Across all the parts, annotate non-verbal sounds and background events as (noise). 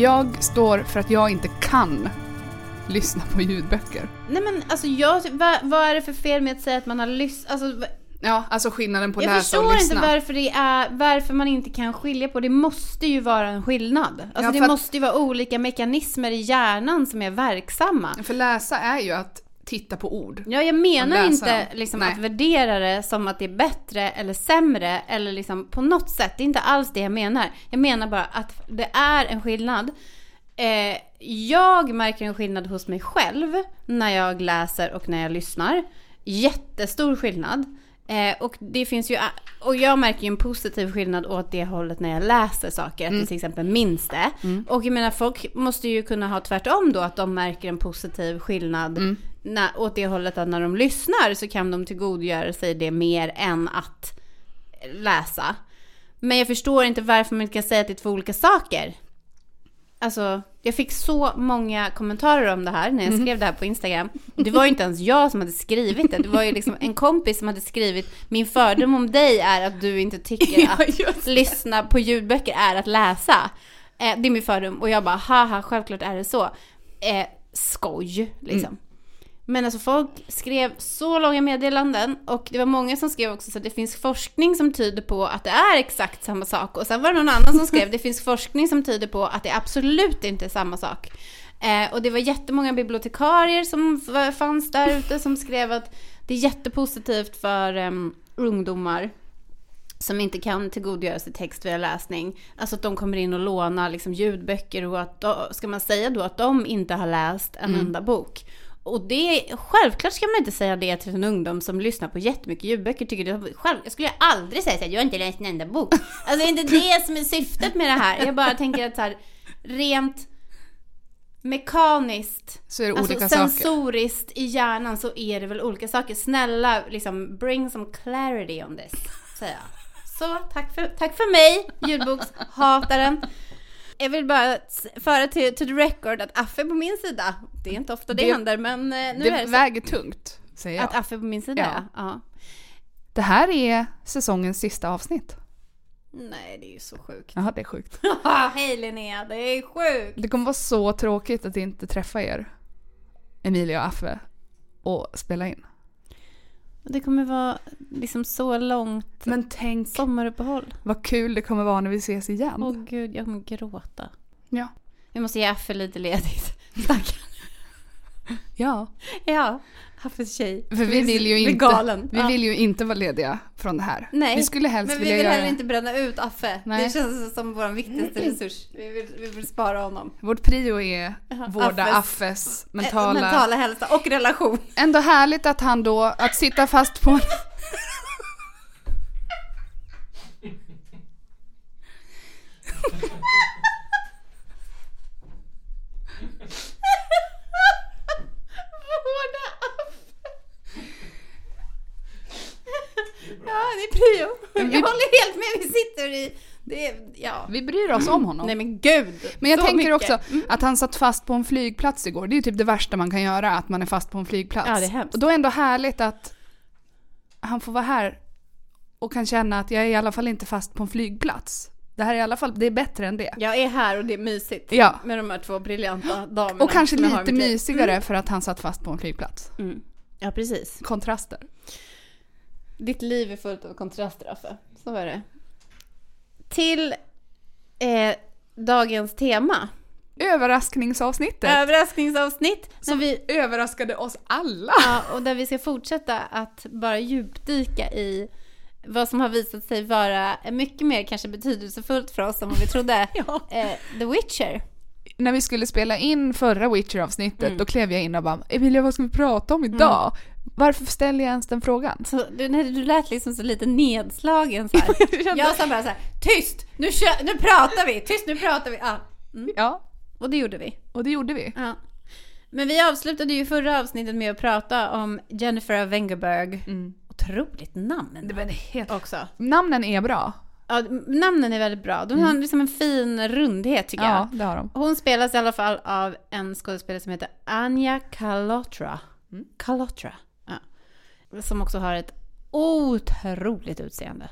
Jag står för att jag inte kan lyssna på ljudböcker. Nej men alltså jag, vad, vad är det för fel med att säga att man har lyssnat? Alltså, Ja, alltså skillnaden på jag läsa och förstår lyssna. inte varför, det är, varför man inte kan skilja på det. måste ju vara en skillnad. Alltså Ja, det måste ju vara olika mekanismer i hjärnan som är verksamma. För läsa är ju att titta på ord. Ja, jag menar inte liksom att värdera det som att det är bättre eller sämre eller liksom på något sätt. Det är inte alls det jag menar. Jag menar bara att det är en skillnad. Eh, jag märker en skillnad hos mig själv när jag läser och när jag lyssnar. Jättestor skillnad. Eh, och det finns ju, och jag märker ju en positiv skillnad åt det hållet när jag läser saker, att jag till exempel minns det. Och jag menar folk måste ju kunna ha tvärtom då, att de märker en positiv skillnad när, åt det hållet att när de lyssnar så kan de tillgodogöra sig det mer än att läsa. Men jag förstår inte varför man inte kan säga att det är två olika saker. Alltså, jag fick så många kommentarer om det här när jag skrev det här på Instagram. Det var ju inte ens jag som hade skrivit det. Det var ju liksom en kompis som hade skrivit Min fördom om dig är att du inte tycker (laughs) Ja, att det. lyssna på ljudböcker är att läsa. Eh, det är min fördom. Och jag bara, haha, självklart är det så. Eh, skoj, liksom. Men alltså folk skrev så långa meddelanden och det var många som skrev också så att det finns forskning som tyder på att det är exakt samma sak. Och sen var det någon annan som skrev (laughs) det finns forskning som tyder på att det absolut inte är samma sak. Eh, och det var jättemånga bibliotekarier som fanns där ute som skrev att det är jättepositivt för em, ungdomar som inte kan tillgodogöra sig text via läsning. Alltså att de kommer in och lånar liksom ljudböcker och att då, ska man säga då att de inte har läst en enda bok. Och det, självklart ska man inte säga det till en ungdom som lyssnar på jättemycket ljudböcker. Tycker det, själv, jag skulle aldrig säga här, jag har inte läst en enda bok. Alltså det är inte det som är syftet med det här. Jag bara tänker att så här, rent mekaniskt Så är det Alltså olika saker. sensoriskt i hjärnan så är det väl olika saker. Snälla, liksom bring some clarity on this, säger jag. Så tack för, tack för mig, ljudbokshataren. Jag vill bara föra till to the record att Affe på min sida. Det är inte ofta det, Det- händer, men eh, nu Det är det så. väger tungt, säger jag. Att Affe på min sida, Ja. ja. ja. Det här är säsongens sista avsnitt. Nej, det är ju så sjukt. Jaha, det är sjukt. (laughs) Hej Linnea, det är sjukt. Det kommer vara så tråkigt att inte träffa er, Emilia och Affe, och spela in. Det kommer vara liksom så långt Men tänk sommaruppehåll. vad kul det kommer vara när vi ses igen. Åh gud, jag kommer gråta. Ja. Vi måste ge Affe lite ledigt. (laughs) Stackarn. Ja. (laughs) Ja, Haffes tjej. För vi vill ju inte, galen. vi Ja. vill ju inte vara lediga från det här. Nej, vi skulle helst Men vi vill göra heller inte bränna ut Affe. Nej. Det känns som vår viktigaste resurs. Vi vill, vi vill spara honom. Vårt prio är vårda Affes- Affes Eh, mentala... mentala hälsa och relation. Ändå härligt att han då, att sitta fast på (laughs) en... Vårda Affe. Ja, det är prio. Jag håller helt med. Vi sitter i... Det ja. Vi bryr oss om honom. Nej men gud. Men jag tänker mycket. också att han satt fast på en flygplats igår. Det är ju typ det värsta man kan göra, att man är fast på en flygplats. Ja, det är hemskt. Och då är det ändå härligt att han får vara här och kan känna att jag är i alla fall inte fast på en flygplats. Det här är i alla fall, det är bättre än det. Jag är här och det är mysigt. Ja. Med de här två briljanta damerna. Och kanske lite mysigare för att han satt fast på en flygplats. Mm. Ja, precis. Kontraster. Ditt liv är fullt av kontraster, Affe. Så är det. Till eh, dagens tema. Överraskningsavsnittet. Överraskningsavsnitt. Som vi, överraskade oss alla. ja, och där vi ska fortsätta att bara djupdyka i vad som har visat sig vara mycket mer kanske betydelsefullt för oss än vad vi trodde. (laughs) Ja. eh, The Witcher. När vi skulle spela in förra Witcher-avsnittet, Mm. då klev jag in och bara Emilia, vad ska vi prata om idag? Varför ställer jag ens den frågan? Så, du, nej, du lät liksom så lite nedslagen så här. (laughs) Jag sa bara så här, tyst! Nu, kö- nu pratar vi! Tyst, nu pratar vi! Ja. Mm. Ja, Och det gjorde vi. och det gjorde vi. Ja. Men vi avslutade ju förra avsnittet med att prata om Jennifer Wengerberg. Otroligt namn Det var helt... också. Namnen är bra. Ja, namnen är väldigt bra. De har liksom en fin rundhet tycker jag. Ja, det har de. Hon spelas i alla fall av en skådespelare som heter Anja Kalotra. Kalotra. Som också har ett otroligt utseende.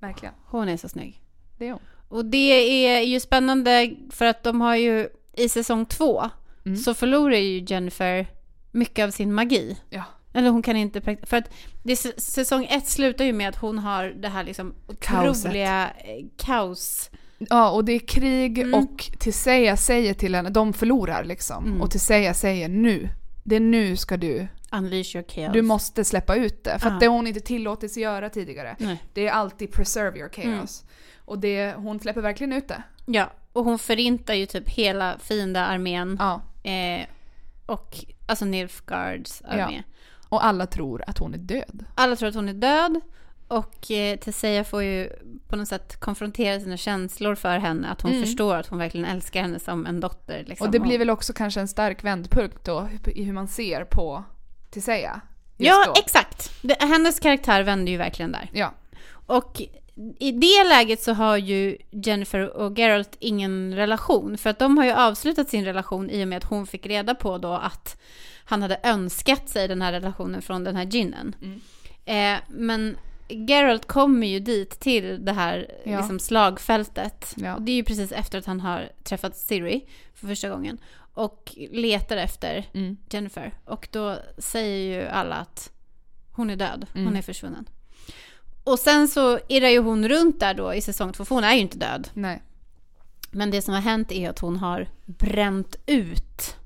Verkligen. Hon är så snygg. Det är hon. Och det är ju spännande för att de har ju i säsong två Mm. så förlorar ju Jennifer mycket av sin magi. Ja. Eller hon kan inte För att det, säsong ett slutar ju med att hon har det här liksom Kaoset. otroliga eh, kaos. Ja, och det är krig Mm. och Tisseja säger till henne, de förlorar liksom. Mm. Och Tisseja säger nu, det är nu ska du, Unleash your chaos. du måste släppa ut det. För Ja. att det har hon inte tillåtits göra tidigare. Nej. Det är alltid preserve your chaos. Mm. Och det, hon släpper verkligen ut det. Ja, och hon förintar ju typ hela fiendearmén. Ja. Eh, och alltså Nilfgaards armé. Och alla tror att hon är död. Alla tror att hon är död. Och eh, Tesseia får ju på något sätt konfrontera sina känslor för henne. Att hon Mm. förstår att hon verkligen älskar henne som en dotter. Liksom. Och det blir väl också kanske en stark vändpunkt då i hur man ser på Tisseja. just Ja, då. exakt. Hennes karaktär vänder ju verkligen där. Ja. Och i det läget så har ju Jennifer och Geralt ingen relation. För att de har ju avslutat sin relation i och med att hon fick reda på då att han hade önskat sig den här relationen från den här ginnen. Mm. Eh, men Geralt kommer ju dit till det här Ja. liksom slagfältet. Ja. Och det är ju precis efter att han har träffat Siri för första gången. Och letar efter Mm. Jennifer. Och då säger ju alla att hon är död, hon Mm. är försvunnen. Och sen så irrar ju hon runt där då i säsong två, för hon är ju inte död. Nej. Men det som har hänt är att hon har bränt ut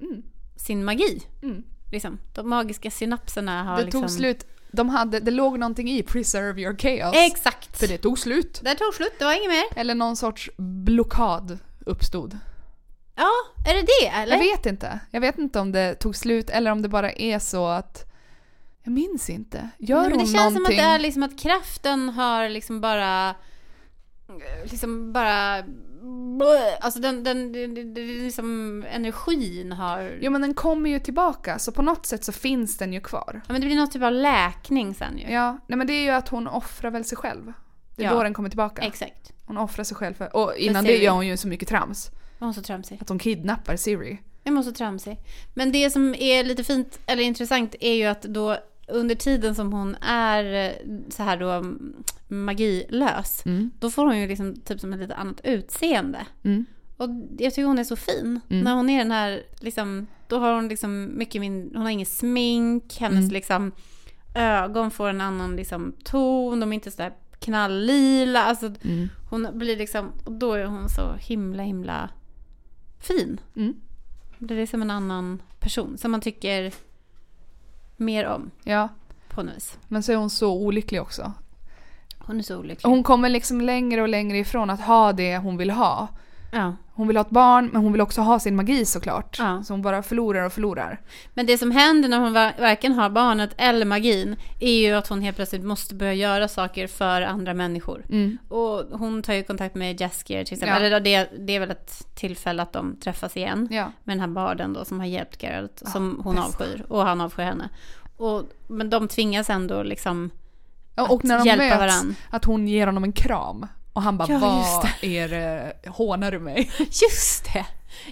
Mm. sin magi. Mm. Liksom. De magiska synapserna har Det liksom... tog slut. De hade, det låg någonting i preserve your chaos. Exakt! För det tog slut. Där tog slut, det var inget mer. Eller någon sorts blockad uppstod. Ja, är det det eller? Jag vet inte. Jag vet inte om det tog slut eller om det bara är så att... Jag minns inte. Gör Nej, men det hon känns som att någonting? det är liksom att kraften har liksom bara... Liksom bara... Alltså den, den, den, liksom energin har... Jo men den kommer ju tillbaka så på något sätt så finns den ju kvar. Ja men det blir något typ av läkning sen ju. Ja, nej men det är ju att hon offrar väl sig själv. Det är Ja. då den kommer tillbaka. Exakt. Hon offrar sig själv för, och innan det gör hon ju så mycket trams. Hon är så tramsig. Att hon kidnappar Siri. Jag så tramsig. Men det som är lite fint, eller intressant, är ju att då under tiden som hon är eh, så här då mm, magilös, Mm. då får hon ju liksom typ som ett lite annat utseende. Mm. Och jag tycker hon är så fin. Mm. När hon är den här, liksom, då har hon liksom mycket min, hon har ingen smink, hennes Mm. liksom ögon får en annan liksom ton, de är inte så där knalllila, alltså Mm. hon blir liksom, och då är hon så himla himla fin. Mm. Det är som en annan person som man tycker mer om Ja, på något vis. men så är hon så olycklig också. Hon är så olycklig. Hon kommer liksom längre och längre ifrån att ha det hon vill ha. Ja. Hon vill ha ett barn, men hon vill också ha sin magi såklart. Ja. Så hon bara förlorar och förlorar. Men det som händer när hon va- varken har barnet eller magin är ju att hon helt plötsligt måste börja göra saker för andra människor. Mm. Och hon tar ju kontakt med Jaskier till exempel. Ja. Eller det, det är väl ett tillfälle att de träffas igen. Ja. Med den här barden då som har hjälpt Geralt. Ja, som hon bästa. avskyr. Och han avskyr henne. Och, men de tvingas ändå liksom och att när de hjälpa möts, varann. att hon ger honom en kram. Och han bara Ja, vad är det, hånar du mig? (laughs) Just det!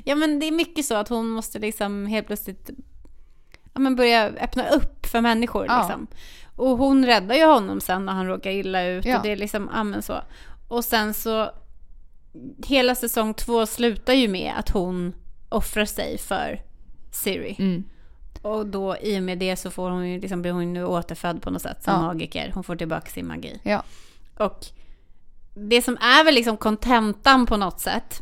Ja men det är mycket så att hon måste liksom helt plötsligt ja, men börja öppna upp för människor. Ja. Liksom. Och hon räddar ju honom sen när han råkar illa ut. Ja. Och det är liksom, ja men så. Och sen så, hela säsong två slutar ju med att hon offrar sig för Siri. Mm. Och då i och med det så får hon ju, liksom, blir hon ju återfödd på något sätt som Ja. magiker. Hon får tillbaka sin magi. Ja. Och det som är väl liksom kontentan på något sätt,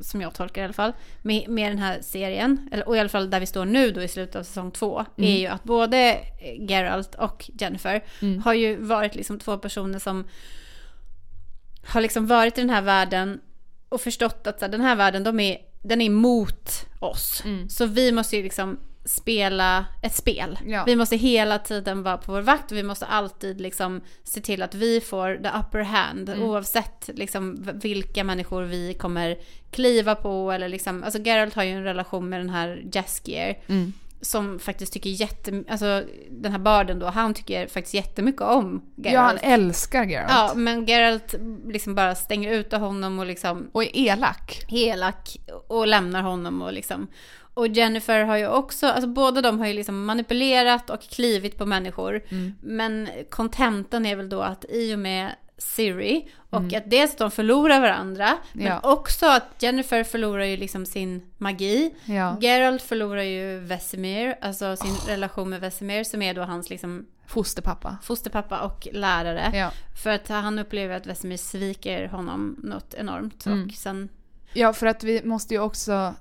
som jag tolkar i alla fall, med, med den här serien, eller, och i alla fall där vi står nu då i slutet av säsong två, Mm. är ju att både Geralt och Jennifer Mm. har ju varit liksom två personer som har liksom varit i den här världen och förstått att så här, den här världen, de är, den är emot oss. Mm. Så vi måste ju liksom spela ett spel. Ja. Vi måste hela tiden vara på vår vakt och vi måste alltid liksom se till att vi får the upper hand Mm. oavsett liksom vilka människor vi kommer kliva på eller liksom, alltså Geralt har ju en relation med den här Jaskier Mm. som faktiskt tycker jätte, alltså den här barden då, han tycker faktiskt jättemycket om Geralt. Ja, han älskar Geralt. Ja, men Geralt liksom bara stänger ute honom och liksom Och är elak. elak och lämnar honom och liksom. Och Jennifer har ju också, alltså båda de har ju liksom manipulerat och klivit på människor. Mm. Men kontentan är väl då att i och med Siri. Och att dels att de förlorar varandra, men Ja. också att Jennifer förlorar ju liksom sin magi. Ja. Geralt förlorar ju Vesemir, alltså sin relation med Vesemir som är då hans liksom Fosterpappa. fosterpappa och lärare. Ja. För att han upplever att Vesemir sviker honom något enormt. Mm. Och sen, ja, för att vi måste ju också...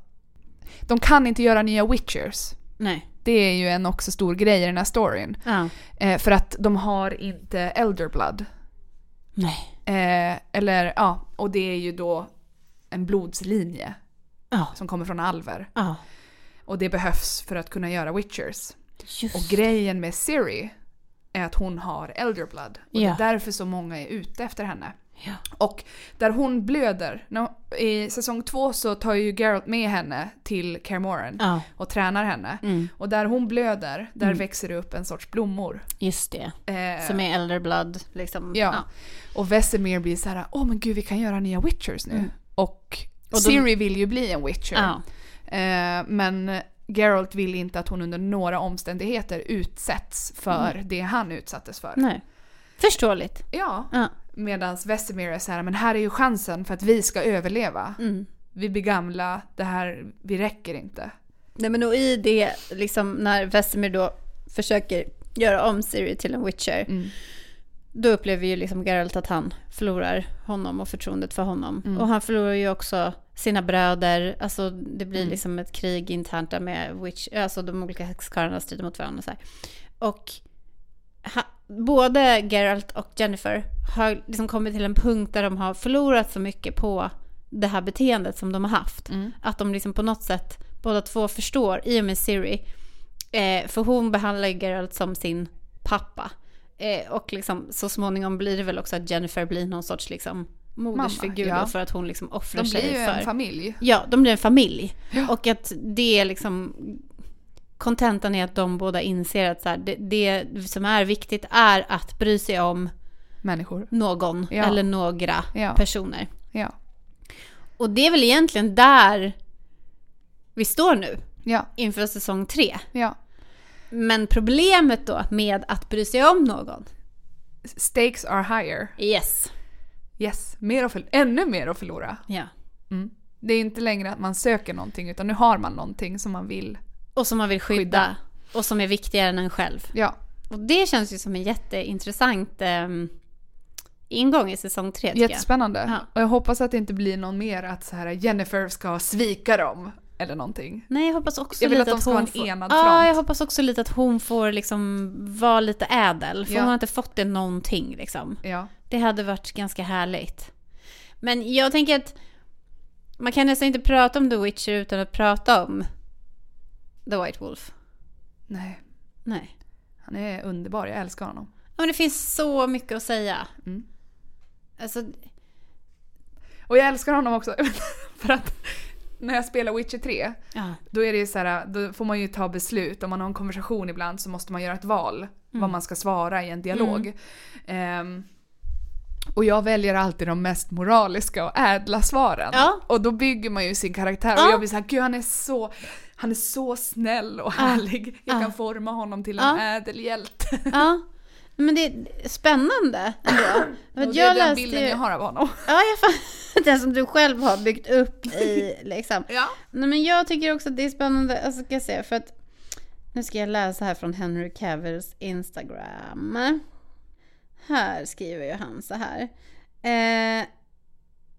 De kan inte göra nya Witchers. nej. Det är ju en också stor grej i den här storyn. Ja. Eh, för att de har inte Elderblood. Nej. Eh, eller ja, och det är ju då en blodslinje Ja. som kommer från alver. Ja. Och det behövs för att kunna göra Witchers. Just Och grejen med Siri är att hon har Elderblood. Och det är därför så många är ute efter henne. Ja. Och där hon blöder, i säsong två så tar ju Geralt med henne till Kaer Ja. och tränar henne. Mm. Och där hon blöder, där Mm. växer det upp en sorts blommor. Just det. Eh, Som är Elder Blood liksom. Ja. Och Vesemir blir så här: åh men gud vi kan göra nya Witchers nu. Mm. Och, då- Siri vill ju bli en Witcher. Ja. Eh, men Geralt vill inte att hon under några omständigheter utsätts för det han utsattes för. Nej. Förståeligt. Ja. Ja. Medan Vesemir är så här, men här är ju chansen för att vi ska överleva. Mm. Vi blir gamla, det här, vi räcker inte. Nej men och i det, liksom när Vesemir då försöker göra om Siri till en Witcher. Mm. Då upplever ju liksom Geralt att han förlorar honom och förtroendet för honom. Mm. Och han förlorar ju också sina bröder. Alltså det blir Mm. liksom ett krig internt där med Witch, alltså de olika häxkarlarna strider mot varandra och så här. Och ha, både Geralt och Jennifer har liksom kommit till en punkt där de har förlorat så mycket på det här beteendet som de har haft. Mm. Att de liksom på något sätt båda två förstår, i och med Siri. Eh, för hon behandlar ju Geralt som sin pappa. Eh, och liksom, så småningom blir det väl också att Jennifer blir någon sorts liksom, modersfigur ja. då för att hon liksom offrar De sig blir ju för... en familj. Ja, de blir en familj. Ja. Och att det är liksom... Kontentan är att de båda inser att så här, det, det som är viktigt är att bry sig om Människor. någon Ja. eller några Ja. personer. Ja. Och det är väl egentligen där vi står nu Ja. inför säsong tre. Ja. Men problemet då med att bry sig om någon. Stakes are higher. Yes. Yes. Mer att ännu mer att förlora. Ja. Mm. Det är inte längre att man söker någonting utan nu har man någonting som man vill. Och som man vill skydda. Skydda. Och som är viktigare än en själv. Ja. Och det känns ju som en jätteintressant ehm, ingång i säsong tre tycker jag. Jättespännande. Ja. Och jag hoppas att det inte blir någon mer att så här Jennifer ska svika dem. Eller någonting. Nej, jag hoppas också Jag vill lite att de ska hon vara en får... enad Ja, front. jag hoppas också lite att hon får liksom vara lite ädel. För Ja. hon har inte fått det någonting liksom. Ja. Det hade varit ganska härligt. Men jag tänker att man kan nästan inte prata om The Witcher utan att prata om The White Wolf. Nej. Nej. Han är underbar, jag älskar honom. Ja, Men det finns så mycket att säga. Mm. Alltså, Och jag älskar honom också (laughs) för att när jag spelar Witcher 3 ja. då är det ju så här, då får man ju ta beslut. Om man har en konversation ibland så måste man göra ett val vad man ska svara i en dialog. Ehm, och jag väljer alltid de mest moraliska och ädla svaren. Ja. Och då bygger man ju sin karaktär Ja. och jag blir såhär, gud han är så han är så snäll och härlig. Jag Ja. kan forma honom till en ädel hjälte. ja. Men det är spännande ändå. Och det är den bilden ju... jag har av honom. Ja, jag fattar. (laughs) Den som du själv har byggt upp i (laughs) liksom. Ja. Nej, men jag tycker också att det är spännande, alltså ska jag säga, för att nu ska jag läsa här från Henry Cavills Instagram. Här skriver ju han så här. Eh,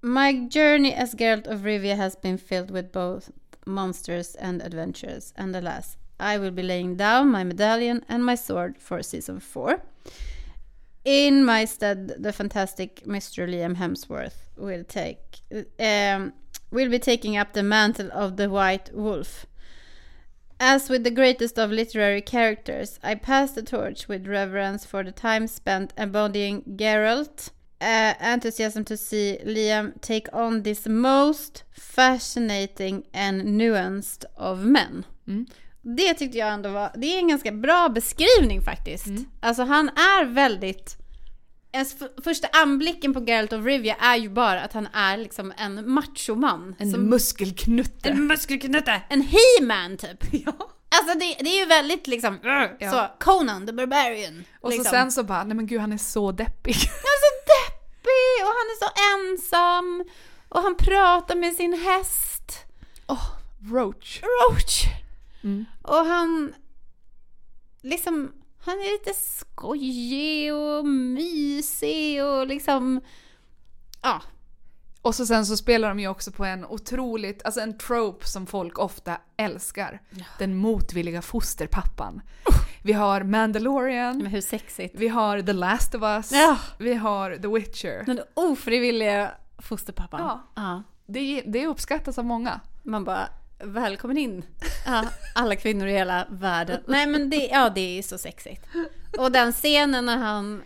My journey as Geralt of Rivia has been filled with both monsters and adventures, and alas, I will be laying down my medallion and my sword for season 4. In my stead, the fantastic Mr. Liam Hemsworth will take um, will be taking up the mantle of the White Wolf. As with the greatest of literary characters, I pass the torch with reverence for the time spent embodying Geralt. Uh, enthusiasm to see Liam take on this most fascinating and nuanced of men. Mm. Det tyckte jag ändå var, det är en ganska bra beskrivning faktiskt. Mm. Alltså han är väldigt, ens första anblicken på Geralt of Rivia är ju bara att han är liksom en machoman. En som, muskelknutte. en muskelknutte, en he-man typ. (laughs) Ja. Alltså det, det är ju väldigt liksom, Ja. så Conan the Barbarian. Och liksom. så sen så bara, nej men gud han är så deppig. (laughs) Han är så deppig och han är så ensam. Och han pratar med sin häst. Oh, Roach. Roach. Mm. Och han liksom, han är lite skojig och mysig och liksom, ja. Och så sen så spelar de ju också på en otroligt, alltså en trope som folk ofta älskar. Den motvilliga fosterpappan. Vi har Mandalorian, Men hur sexigt. vi har The Last of Us, Ja. vi har The Witcher. Den ofrivilliga fosterpappan. Ja. ja. Det, det uppskattas av många. Man bara, välkommen in. Ja, alla kvinnor i hela världen. Nej men det, ja, det är så sexigt. Och den scenen när han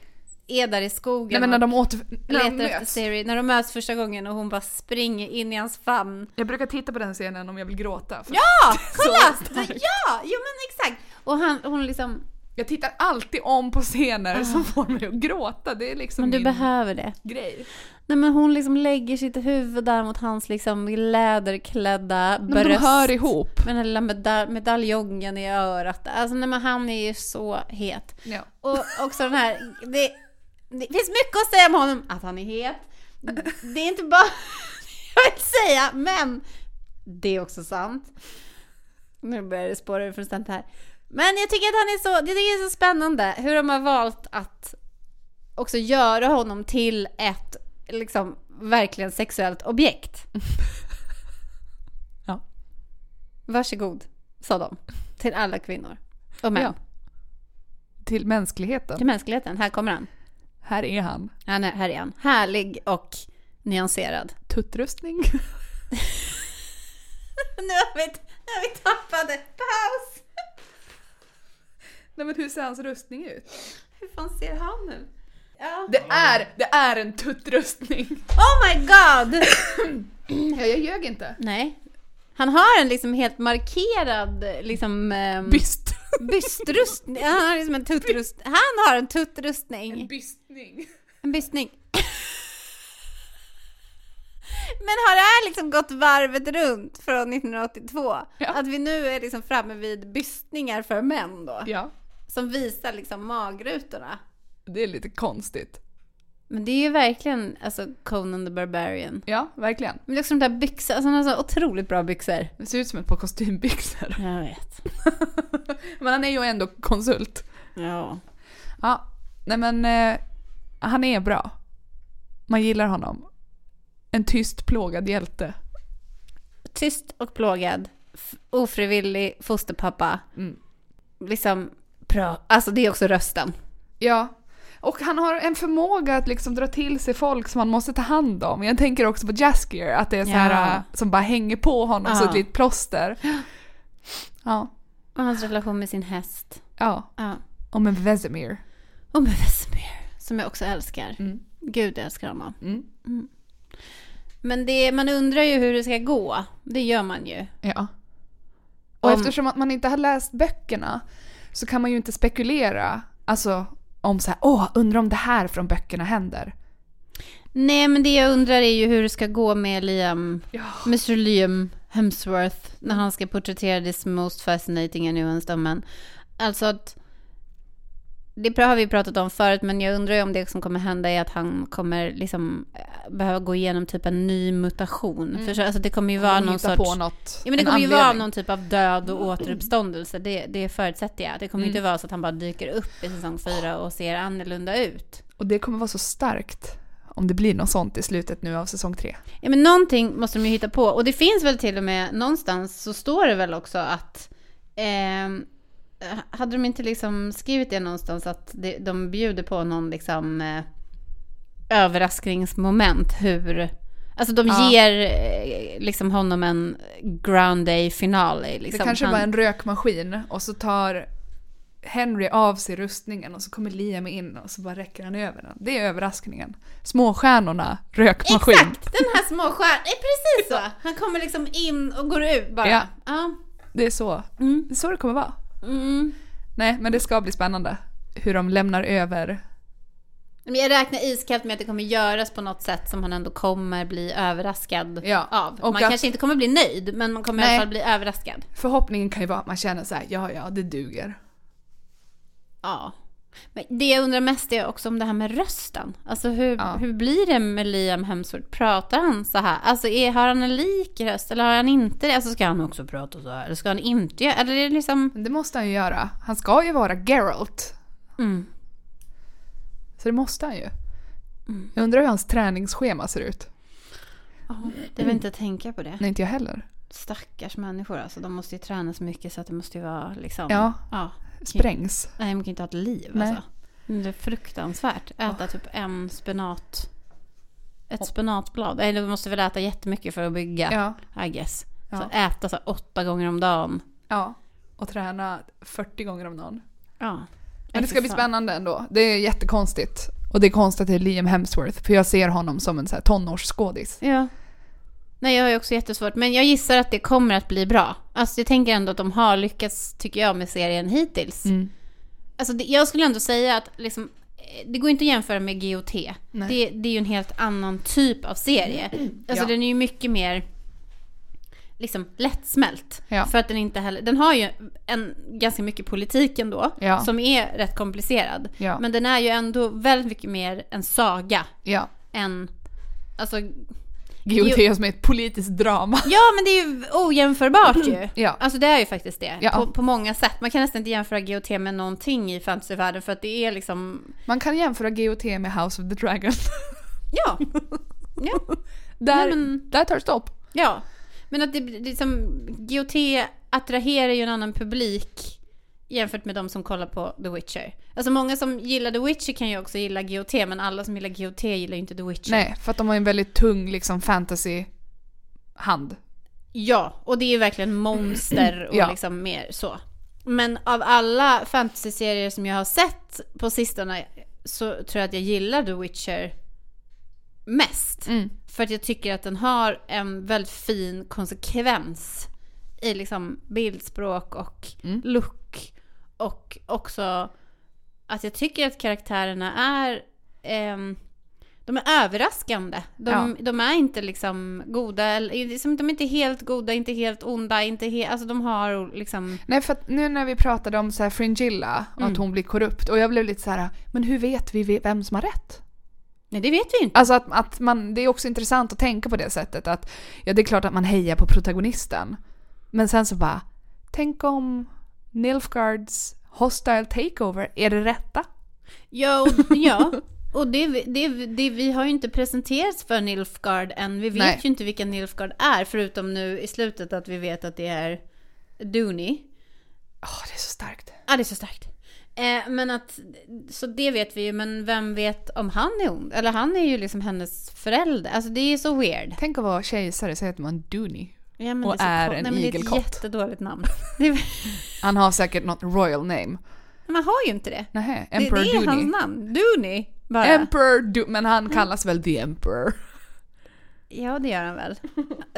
är där i skogen Nej men när de åter... När de letar efter möts. Siri, när de möts första gången och hon bara springer in i hans famn. Jag brukar titta på den scenen om jag vill gråta. för Ja, (laughs) så kolla! starkt. Ja, jo men exakt. Och han, hon liksom, Jag tittar alltid om på scener som får mig att gråta. Det är liksom Ah. men du min behöver det. grej. Nej men hon liksom lägger sitt huvud där mot hans liksom läderklädda Men bröst. de hör ihop. Med den lilla medal- medaljongen i örat. Alltså nej men han är ju så het. Ja. Och också den här, det, det finns mycket att säga om honom, att han är het. Det är inte bara (laughs) jag vill säga, men det är också sant. Nu börjar det spåra ur fullständigt här. Men jag tycker att han är så, jag tycker det är så spännande hur de har valt att också göra honom till ett liksom verkligen sexuellt objekt. (laughs) Ja. Varsågod, sa de. Till alla kvinnor. Och män. Ja. Till mänskligheten. Till mänskligheten. Här kommer han. Här är han. Han är, här är han. Härlig och nyanserad. Tuttrustning. (laughs) nu har vi, nu har vi tappade. Paus! Nej men hur ser hans rustning ut? Hur fan ser han ut? Ja. Det är, det är en tuttrustning. Oh my god! (clears throat) Ja, jag ljög inte. Nej. Han har en liksom helt markerad liksom um, Byst. bystrustning. Han har liksom en tuttrust. Han har en tuttrustning. bystning. En bystning. Men har det här liksom gått varvet runt från 1982? Ja. Att vi nu är liksom framme vid bystningar för män då? Ja, Som visar liksom magrutorna. det är lite konstigt. Men det är ju verkligen alltså Conan the Barbarian. Ja, verkligen. Men det är också de där byxorna, alltså han har så otroligt bra byxor. Det ser ut som ett par kostymbyxor. Jag vet. (laughs) Men han är ju ändå konsult. Ja. Ja, nej men eh, han är bra. Man gillar honom. En tyst plågad hjälte. Tyst och plågad. Ofrivillig fosterpappa. Mm. Liksom bra. Alltså det är också rösten. Ja. Och han har en förmåga att liksom dra till sig folk som man måste ta hand om. Jag tänker också på Jaskier, att det är så här Ja. äh, som bara hänger på honom Ja. så ett litet plåster. Ja. Och hans relation med sin häst. Ja. Ja. Och med Vesemir. Och med Vesemir. Som jag också älskar. Mm. Gud jag älskar honom. Mm. Men det, man undrar ju hur det ska gå. Det gör man ju. Ja. Och Om- eftersom att man inte har läst böckerna så kan man ju inte spekulera. Alltså om så här, åh, undrar om det här från böckerna händer. Nej men det jag undrar är ju hur det ska gå med Liam, Ja. Mr Liam Hemsworth när han ska porträttera this most fascinating of men. Alltså att det har vi pratat om förut men jag undrar ju om det som kommer hända är att han kommer liksom eh, behöva gå igenom typ en ny mutation. För så, alltså det kommer ju vara någon sorts... på något. Ja men det kommer ju vara anledning. någon typ av död och återuppståndelse. Det, det förutsätter jag. Det kommer Mm. inte vara så att han bara dyker upp i säsong fyra och ser annorlunda ut. Och det kommer vara så starkt om det blir något sånt i slutet nu av säsong tre. Ja men någonting måste de ju hitta på. Och det finns väl till och med någonstans så står det väl också att ehm, hade de inte liksom skrivit det någonstans att de bjuder på någon liksom eh, överraskningsmoment hur Alltså de Ja. ger eh, liksom honom en ground day finale. Liksom. det kanske Han- var en rökmaskin och så tar Henry av sig rustningen och så kommer Liam in och så bara räcker han över den. Det är överraskningen. Småstjärnorna, rökmaskin. Exakt! Den här små stjärnan, det är precis så! (laughs) Han kommer liksom in och går ut bara. Ja. ja. Det är så. Mm. Det är så det kommer vara. Mm. Nej, men det ska bli spännande. Hur de lämnar över. Men jag räknar iskallt med att det kommer göras på något sätt som han ändå kommer bli överraskad Ja, av. och man att- kanske inte kommer bli nöjd, men man kommer i Nej. alla fall bli överraskad. Förhoppningen kan ju vara att man känner så här, ja ja, det duger. Ja. Men det jag undrar mest är också om det här med rösten. Alltså hur, Ja. hur blir det med Liam Hemsworth? Pratar han så här? Alltså är, har han en lik röst eller har han inte det? Alltså ska han också prata så här? Eller ska han inte göra? Eller är det liksom... Det måste han ju göra. Han ska ju vara Geralt. Mm. Så det måste han ju. Jag undrar hur hans träningsschema ser ut. Ja, det vill inte att tänka på det. Nej, inte jag heller. Stackars människor alltså. De måste ju träna så mycket så att det måste ju vara liksom... Ja. ja. Sprängs. Nej, man kan inte ha ett liv Nej. alltså. Det är fruktansvärt. Äta typ en spenat. Ett spenatblad. Eller du måste väl äta jättemycket för att bygga. Ja. I guess. Ja. Så äta så åtta gånger om dagen. ja. Och träna 40 gånger om dagen. Ja. Men det ska bli spännande ändå. Det är jättekonstigt. Och det är konstigt att det är Liam Hemsworth, för jag ser honom som en så här tonårsskådis. Ja. Nej, jag har ju också jättesvårt. Men jag gissar att det kommer att bli bra. Alltså jag tänker ändå att de har lyckats, tycker jag, med serien hittills. Mm. Alltså det, jag skulle ändå säga att liksom, eh, det går inte att jämföra med GOT. Det, det är ju en helt annan typ av serie. (clears throat) Alltså Ja. den är ju mycket mer liksom lättsmält. Ja. För att den inte heller, den har ju en, ganska mycket politik ändå. Ja. Som är rätt komplicerad. Ja. Men den är ju ändå väldigt mycket mer en saga Ja. än, alltså GOT är som ett politiskt drama. Ja, men det är ju ojämförbart ju. (clears throat) Ja. Alltså det är ju faktiskt det. Ja. På, på många sätt. Man kan nästan inte jämföra GOT med någonting i fantasyvärlden för att det är liksom... Man kan jämföra GOT med House of the Dragon. (laughs) Ja. (laughs) Ja. Där, Nej, men- där tar det stopp. ja. Men att det, det är som... GOT attraherar ju en annan publik jämfört med de som kollar på The Witcher. Alltså många som gillar The Witcher kan ju också gilla GOT, men alla som gillar GOT gillar ju inte The Witcher. Nej, för att de har en väldigt tung liksom fantasy-hand. Ja, och det är ju verkligen monster (clears throat) och Ja. liksom mer så. Men av alla fantasy-serier som jag har sett på sistone så tror jag att jag gillar The Witcher mest. Mm. För att jag tycker att den har en väldigt fin konsekvens i liksom bildspråk och Mm. look. Och också att jag tycker att karaktärerna är ehm, de är överraskande. De, Ja. de är inte liksom goda, liksom, de är inte helt goda, inte helt onda, inte he- alltså de har liksom... Nej, för att nu när vi pratade om så här Fringilla och Mm. att hon blir korrupt och jag blev lite så här, men hur vet vi vem som har rätt? Nej, det vet vi inte. Alltså att, att man, det är också intressant att tänka på det sättet att, ja det är klart att man hejar på protagonisten. Men sen så bara, tänk om Nilfgaards hostile takeover är det rätta? Ja, och, ja. och det, det, det, vi har ju inte presenterats för Nilfgaard än. Vi vet Nej. ju inte vilka Nilfgaard är, förutom nu i slutet att vi vet att det är Dooney. Åh, det är så starkt. Ja, det är så starkt. Eh, men att, så det vet vi ju, men vem vet om han är ond? Eller han är ju liksom hennes förälder. Alltså det är så weird. Tänk att vara kejsare, säg att man är Dooney. Ja, men Och det är kon- en Nej, men Det är igelkott. ett jättedåligt namn. (laughs) Det är, Han har säkert något royal name. man har ju inte det. Det, Emperor det är Dooney. hans namn. Dooney. Bara. Emperor Do- men han kallas väl The Emperor? Ja, det gör han väl.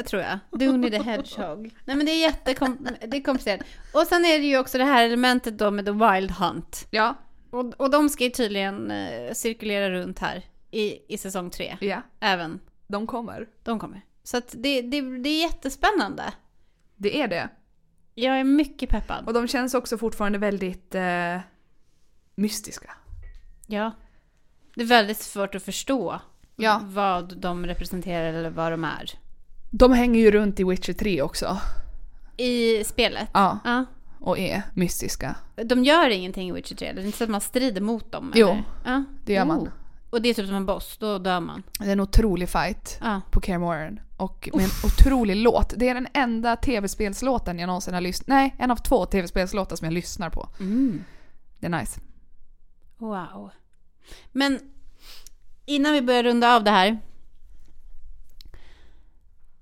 Tror jag. Dooney the Hedgehog. Nej, men det är jättekom det är komplicerat. Och sen är det ju också det här elementet då med The Wild Hunt. Ja. Och, och de ska ju tydligen eh, cirkulera runt här i, i säsong tre. Ja, Även de kommer. de kommer. Så att det, det, det är jättespännande. Det är det. Jag är mycket peppad. Och de känns också fortfarande väldigt eh, mystiska. Ja. Det är väldigt svårt att förstå Ja. vad de representerar eller vad de är. De hänger ju runt i Witcher 3 också. I spelet. Ja, Ja. och är mystiska. De gör ingenting i Witcher 3, det är inte så att man strider mot dem? Jo, eller? Ja. det gör man. Oh. Och det är typ som en boss, då dör man. Det är en otrolig fight Ja. på Kaer. Och med en otrolig låt. Det är den enda tv-spelslåten jag någonsin har lyssnat Nej, en av två tv-spelslåtar som jag lyssnar på. Mm. Det är nice. Wow. Men innan vi börjar runda av det här.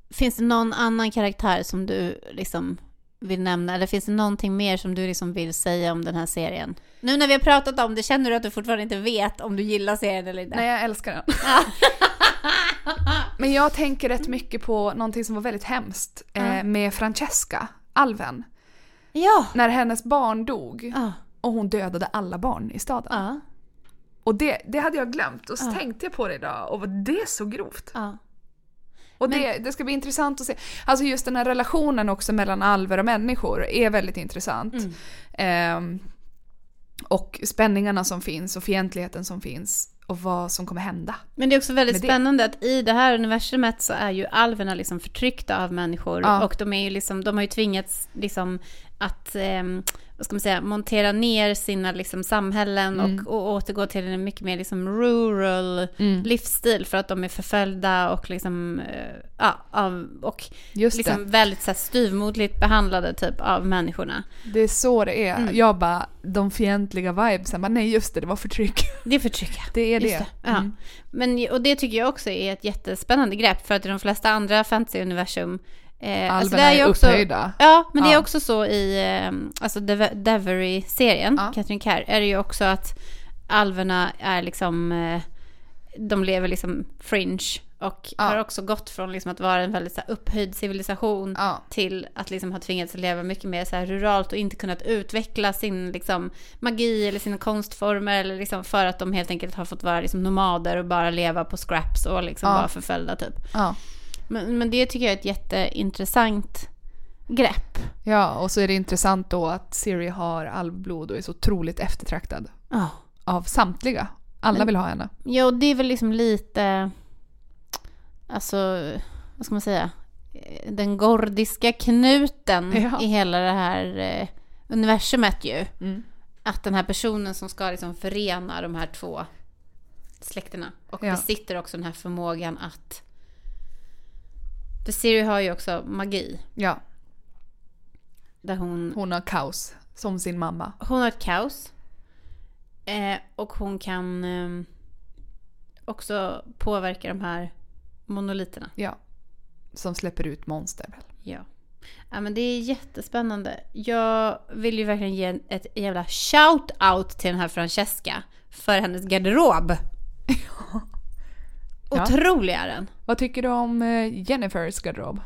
Finns det någon annan karaktär som du liksom vill nämna? Eller finns det någonting mer som du liksom vill säga om den här serien? Nu när vi har pratat om det, känner du att du fortfarande inte vet om du gillar serien eller inte? Nej, jag älskar den. (laughs) Men jag tänker rätt mycket på någonting som var väldigt hemskt eh, Ja. med Francesca, alven. Ja! När hennes barn dog Ja. och hon dödade alla barn i staden. Ja. Och det, det hade jag glömt och så tänkte jag på det idag och det så grovt. Och Men- det, det ska bli intressant att se. Alltså just den här relationen också mellan alver och människor är väldigt intressant. Mm. Ehm, Och spänningarna som finns och fientligheten som finns och vad som kommer hända. Men det är också väldigt spännande att i det här universumet så är ju alverna liksom förtryckta av människor. Ja. Och de, är ju liksom, de har ju tvingats liksom att, ehm, vad ska man säga, montera ner sina liksom samhällen Mm. och, och återgå till en mycket mer liksom rural livsstil för att de är förföljda och liksom, eh, ja, av, och Just liksom väldigt så här, styvmoderligt behandlade typ av människorna. det. Är så det är. Mm. Jag bara, de fientliga vibesen, bara, nej just det, det var förtryck. (laughs) Det är förtryck. Det är det. det, ja. Mm. Men, och det tycker jag också är ett jättespännande grepp för att i de flesta andra fantasy-universum eh, alltså det är, ju också, upphöjda. Ja, men det är Ja. också så i eh, alltså Dev- Devery-serien, Ja. Catherine Kerr, är det ju också att alverna är liksom, eh, de lever liksom fringe och Ja. har också gått från liksom att vara en väldigt så här, upphöjd civilisation Ja. till att liksom ha tvingats leva mycket mer så här ruralt och inte kunnat utveckla sin liksom magi eller sina konstformer eller liksom för att de helt enkelt har fått vara liksom nomader och bara leva på scraps och liksom Ja. vara förföljda typ. Men, men det tycker jag är ett jätteintressant grepp. ja, och så är det intressant då att Siri har alvblod och är så otroligt eftertraktad Ja. av samtliga. Alla Men- vill ha henne. Ja, och det är väl liksom lite, alltså, vad ska man säga, den gordiska knuten Ja. i hela det här eh, universumet ju. Mm. Att den här personen som ska liksom förena de här två släkterna och Ja. besitter också den här förmågan att... För Siri har ju också magi. Ja, Där hon, hon har kaos som sin mamma. hon har ett kaos. Eh, och hon kan eh, också påverka de här monoliterna. Ja. Som släpper ut monster. väl? Ja. ja, men det är jättespännande. Jag vill ju verkligen ge ett jävla shout-out till den här Francesca för hennes garderob. Ja. (laughs) Otrolig är den. Vad tycker du om eh, Jennifers garderob?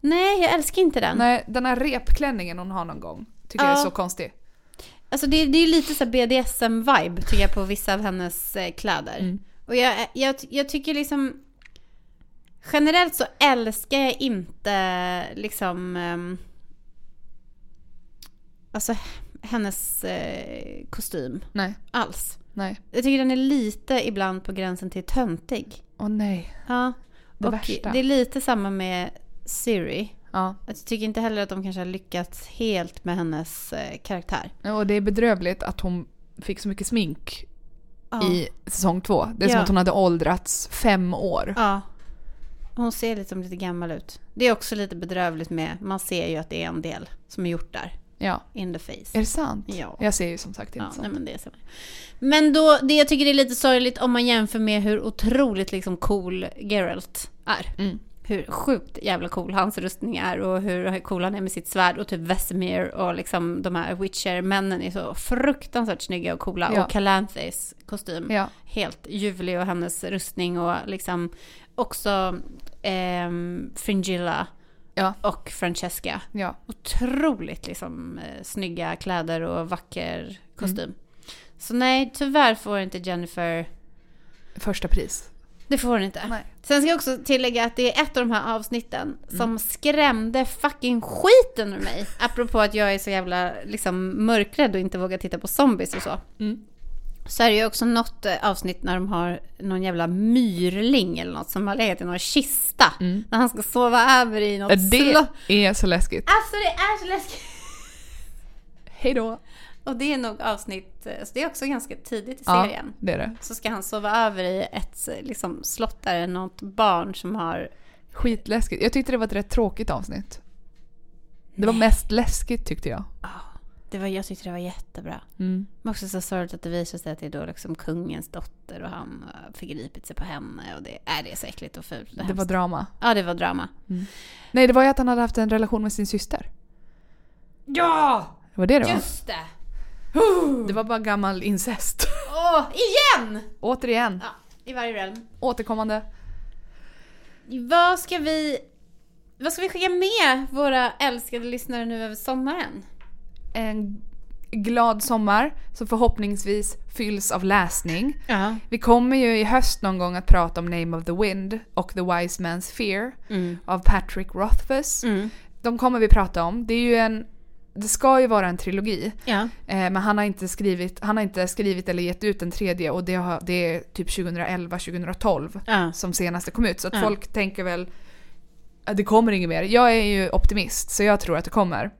Nej, jag älskar inte den. Nej, den här repklänningen hon har någon gång tycker jag är Ja. så konstig. Alltså det, det är lite så BDSM-vibe tycker jag på vissa av hennes eh, kläder. Mm. Och jag, jag, jag tycker liksom... Generellt så älskar jag inte liksom... ehm, alltså hennes eh, kostym Nej, alls. Nej. Jag tycker den är lite ibland på gränsen till töntig. Åh nej. Ja. Det och värsta. det är lite samma med Siri. Ja. Jag tycker inte heller att de kanske har lyckats helt med hennes eh, karaktär. Och det är bedrövligt att hon fick så mycket smink Ja. i säsong två. Det är som Ja. att hon hade åldrats fem år. Ja. Hon ser liksom lite gammal ut. Det är också lite bedrövligt med, man ser ju att det är en del som är gjort där. Ja. In the face. Är det sant? Ja. Jag ser ju som sagt inte Ja, så. nej, men det är. Men då, det jag tycker är lite sorgligt om man jämför med hur otroligt liksom cool Geralt är. Mm. Hur sjukt jävla cool hans rustning är och hur cool han är med sitt svärd och typ Vesemir och liksom de här Witcher-männen är så fruktansvärt snygga och coola. Ja. Och Calanthes kostym. Ja. Helt ljuvlig och hennes rustning och liksom också ehm, Fringilla Ja. och Francesca. ja. Otroligt liksom eh, snygga kläder och vacker kostym. Mm. Så nej, tyvärr får inte Jennifer, Första pris. det får hon inte. Nej. Sen ska jag också tillägga att det är ett av de här avsnitten Mm. som skrämde fucking skiten ur mig. (laughs) Apropå att jag är så jävla liksom mörkrädd och inte vågar titta på zombies och så. Mm. Så är det ju också något eh, avsnitt när de har någon jävla myrling eller något som har legat i någon kista. Mm. När han ska sova över i något Det slott. är så läskigt. Alltså det är så läskigt. Hej då. Och det är nog avsnitt, eh, så det är också ganska tidigt i Ja, serien. det är det. Så ska han sova över i ett eh, liksom, slott där det är något barn som har... Skitläskigt. Jag tyckte det var ett rätt tråkigt avsnitt. Det var mest läskigt tyckte jag. Det var, jag tyckte det var jättebra. Mm. Men också så sorgligt att det visar sig att det är då liksom kungens dotter och han har förgripit sig på henne. Och det, är det är så äckligt och fult. och Det hemskt. var drama. Ja, det var drama. Nej, det var ju att han hade haft en relation med sin syster. Ja! Det var det det var. Just det! Det var bara gammal incest. Åh, igen! Återigen. Ja, i varje realm. Återkommande. Vad ska vi... Vad ska vi skicka med våra älskade lyssnare nu över sommaren? En glad sommar som förhoppningsvis fylls av läsning. Ja. Vi kommer ju i höst någon gång att prata om Name of the Wind och The Wise Man's Fear Mm. av Patrick Rothfuss. Mm. De kommer vi prata om. Det är ju en det ska ju vara en trilogi. Ja. Eh, men han har, inte skrivit, han har inte skrivit eller gett ut en tredje och det, har, det är typ 2011-2012 Ja. som senaste kom ut. Så att Ja. folk tänker väl att det kommer inget mer. Jag är ju optimist så jag tror att det kommer.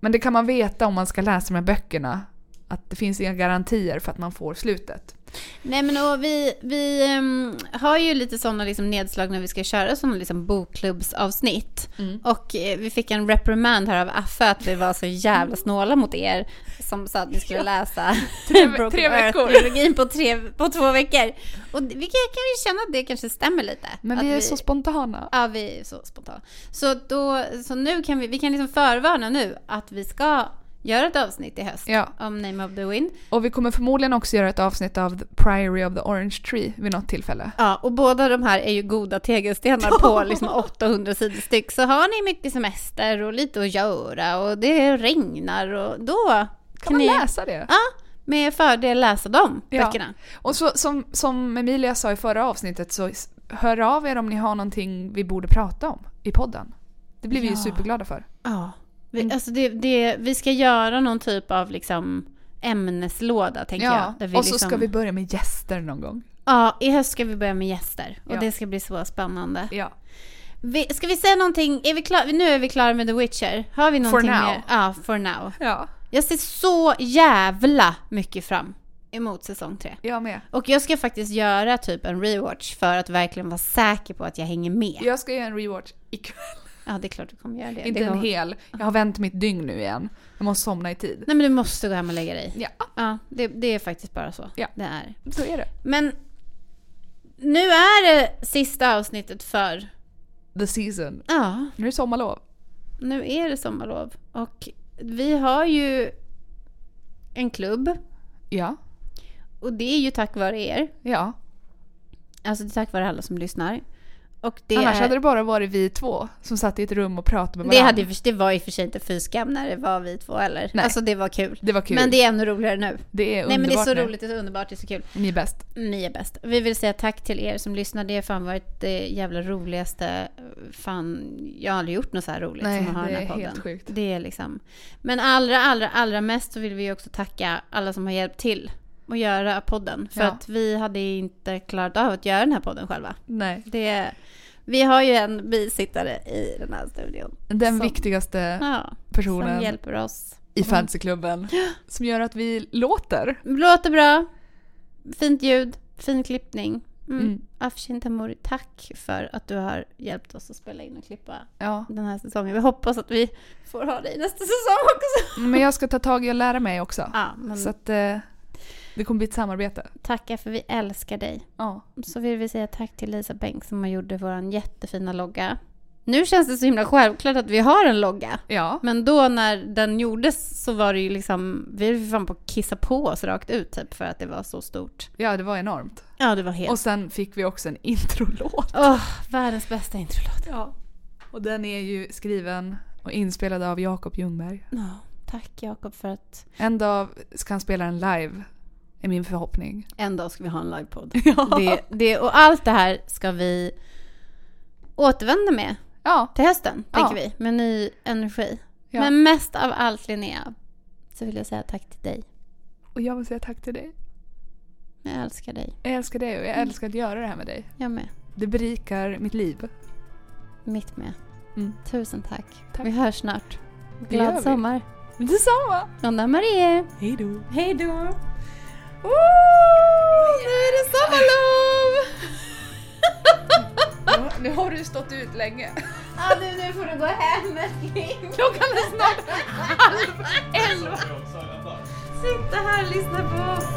Men det kan man veta om man ska läsa de här böckerna. Att det finns inga garantier för att man får slutet. Nej men och vi, vi ehm, har ju lite sådana liksom nedslag när vi ska köra sådana liksom bokklubbsavsnitt. Mm. Och eh, vi fick en reprimand här av Affe att vi var så jävla snåla mot er. Som sa att ni skulle läsa Tre- (laughs) tre veckor. På, tre, på två veckor. Och vi kan, kan ju känna att det kanske stämmer lite. Men vi är så spontana. Ja, vi är så spontana. Så, då, så nu kan vi, vi kan liksom förvarna nu att vi ska göra ett avsnitt i höst Ja. om Name of the Wind. Och vi kommer förmodligen också göra ett avsnitt av The Priory of the Orange Tree vid något tillfälle. Ja, och båda de här är ju goda tegelstenar på (laughs) liksom 800 sidor styck. Så har ni mycket semester och lite att göra och det regnar och då Kan man ni läsa det? Ja, med fördel läsa de Ja. böckerna. Och så, som, som Emilia sa i förra avsnittet så hör av er om ni har någonting vi borde prata om i podden. Det blir vi ju Ja. superglada för. Ja. Vi, Mm. alltså det, det, vi ska göra någon typ av liksom ämneslåda, tänker jag. Där vi och så liksom, ska vi börja med gäster någon gång. Ja, i höst ska vi börja med gäster. Och Ja. det ska bli så spännande. Ja. Vi, ska vi säga någonting? Är vi klar, nu är vi klara med The Witcher. Har vi någonting now. mer? Ja, for now. Ja, Jag ser så jävla mycket fram emot säsong tre. jag med. Och jag ska faktiskt göra typ en rewatch för att verkligen vara säker på att jag hänger med. Jag ska göra en rewatch ikväll. Ja, det är klart du kommer göra det. Inte det en hel. Jag har vänt mitt dygn nu igen. Jag måste somna i tid. Nej men du måste gå hem och lägga dig. Ja, Ja, det, det är faktiskt bara så. Ja. Det är. så är det. Men nu är det sista avsnittet för, The season. ja, Nu är det sommarlov. nu är det sommarlov. Och vi har ju en klubb. Ja. Och det är ju tack vare er. Ja. Alltså det är tack vare alla som lyssnar. Det Annars är... hade det bara varit vi två som satt i ett rum och pratade med Det, varandra. hade, ju- det var i och för sig inte fy skam när det var vi två eller? Nej. Alltså det var kul. Det var kul. Men det är ännu roligare nu. det är Nej men det är så underbart nu. roligt, det är så underbart, det är så kul. Ni är bäst. Ni är bäst. Vi vill säga tack till er som lyssnar. Det har fan varit det jävla roligaste. Fan, jag har aldrig gjort något så här roligt Nej, som att ha det den är här podden. helt sjukt. Det är liksom. Men allra, allra, allra mest så vill vi också tacka alla som har hjälpt till att göra podden. För Ja. att vi hade inte klarat av att göra den här podden själva. Nej. Det, vi har ju en bisittare i den här studion. Den Som- viktigaste Ja, personen som hjälper oss. i fantasyklubben. (gasps) Som gör att vi låter. Låter bra. Fint ljud. Fin klippning. Mm. Mm. Afshin Tamuri, tack för att du har hjälpt oss att spela in och klippa Ja. den här säsongen. Vi hoppas att vi får ha dig nästa säsong också. Men jag ska ta tag i och lära mig också. Ja, men Så att eh, det kommer bli ett samarbete. tacka för vi älskar dig. Ja. Så vill vi säga tack till Lisa Bengk som har gjort vår jättefina logga. Nu känns det så himla självklart att vi har en logga. Ja. Men då när den gjordes så var det ju liksom, vi höll fan på att kissa på oss rakt ut typ för att det var så stort. Ja, det var enormt. Ja, det var helt... Och sen fick vi också en (laughs) introlåt. Åh, världens bästa introlåt. Ja. Och den är ju skriven och inspelad av Jakob Ljungberg. Ja, tack Jakob för att En dag ska han spela den live, är min förhoppning. en dag ska vi ha en livepodd. (laughs) Ja. Det, det, och allt det här ska vi återvända med Ja. till hösten, Ja. tänker vi, med ny energi. Ja. Men mest av allt Linnea, så vill jag säga tack till dig. Och jag vill säga tack till dig. Jag älskar dig. Jag älskar dig och jag älskar att göra det här med dig. Jag med. Det berikar mitt liv. Mitt med. Mm. Tusen tack. Tack. Vi hörs snart. Glad sommar. Detsamma! Anna Marie. Hej då! Hej då. Oh, nu är det sommarlov! (laughs) nu har du stått ut länge. Ja, nu, nu får du gå hem älskling. Klockan är snart halv elva. Sitta här och lyssna på oss.